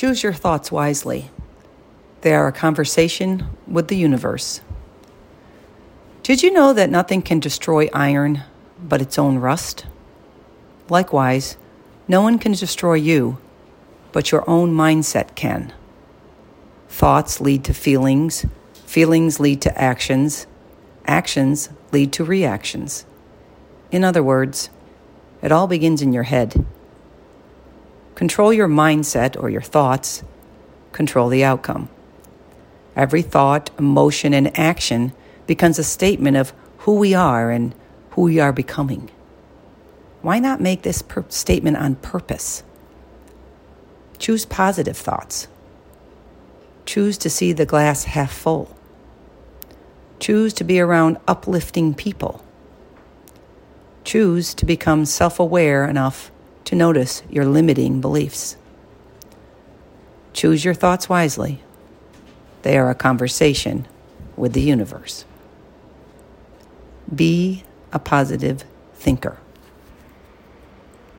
Choose your thoughts wisely. They are a conversation with the universe. Did you know that nothing can destroy iron but its own rust? Likewise, no one can destroy you, but your own mindset can. Thoughts lead to feelings, feelings lead to actions, actions lead to reactions. In other words, it all begins in your head. Control your mindset or your thoughts, control the outcome. Every thought, emotion, and action becomes a statement of who we are and who we are becoming. Why not make this per- statement on purpose? Choose positive thoughts. Choose to see the glass half full. Choose to be around uplifting people. Choose to become self aware enough to notice your limiting beliefs. Choose your thoughts wisely. They are a conversation with the universe. Be a positive thinker.